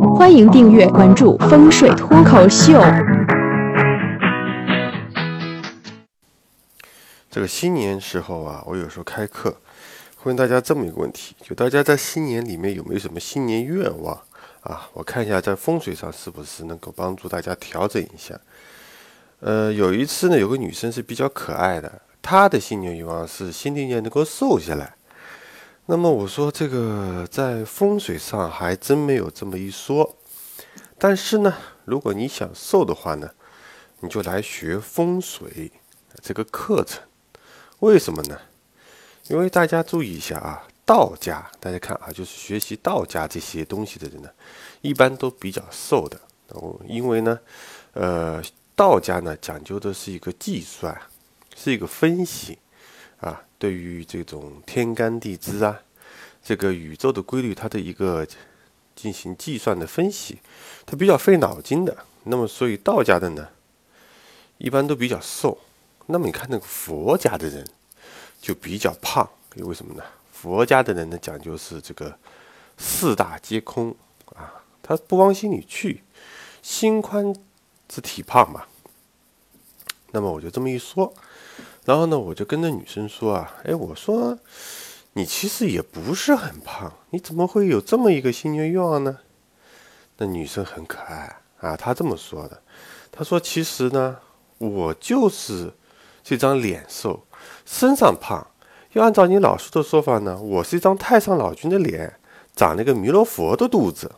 欢迎订阅关注风水脱口秀。这个新年时候啊，我有时候开课，问大家这么一个问题：就大家在新年里面有没有什么新年愿望啊？我看一下在风水上是不是能够帮助大家调整一下。呃，有一次呢，有个女生是比较可爱的，她的新年愿望是新的一年能够瘦下来。那么我说这个在风水上还真没有这么一说。但是呢，如果你想瘦的话呢，你就来学风水这个课程。为什么呢？因为大家注意一下啊，道家，大家看啊，就是学习道家这些东西的人呢，一般都比较瘦的。哦，因为呢，呃，道家呢讲究的是一个计算，是一个分析啊，对于这种天干地支啊，这个宇宙的规律，它的一个进行计算的分析，它比较费脑筋的。那么，所以道家的呢，一般都比较瘦。那么你看那个佛家的人就比较胖，为什么呢？佛家的人呢讲究是这个四大皆空啊，他不往心里去，心宽之体胖嘛。那么我就这么一说，然后呢，我就跟那女生说啊，哎，我说你其实也不是很胖，你怎么会有这么一个新年愿望呢？那女生很可爱啊，她这么说的，她说其实呢，我就是。这张脸瘦，身上胖。要按照你老师的说法呢，我是一张太上老君的脸，长了个弥勒佛的肚子。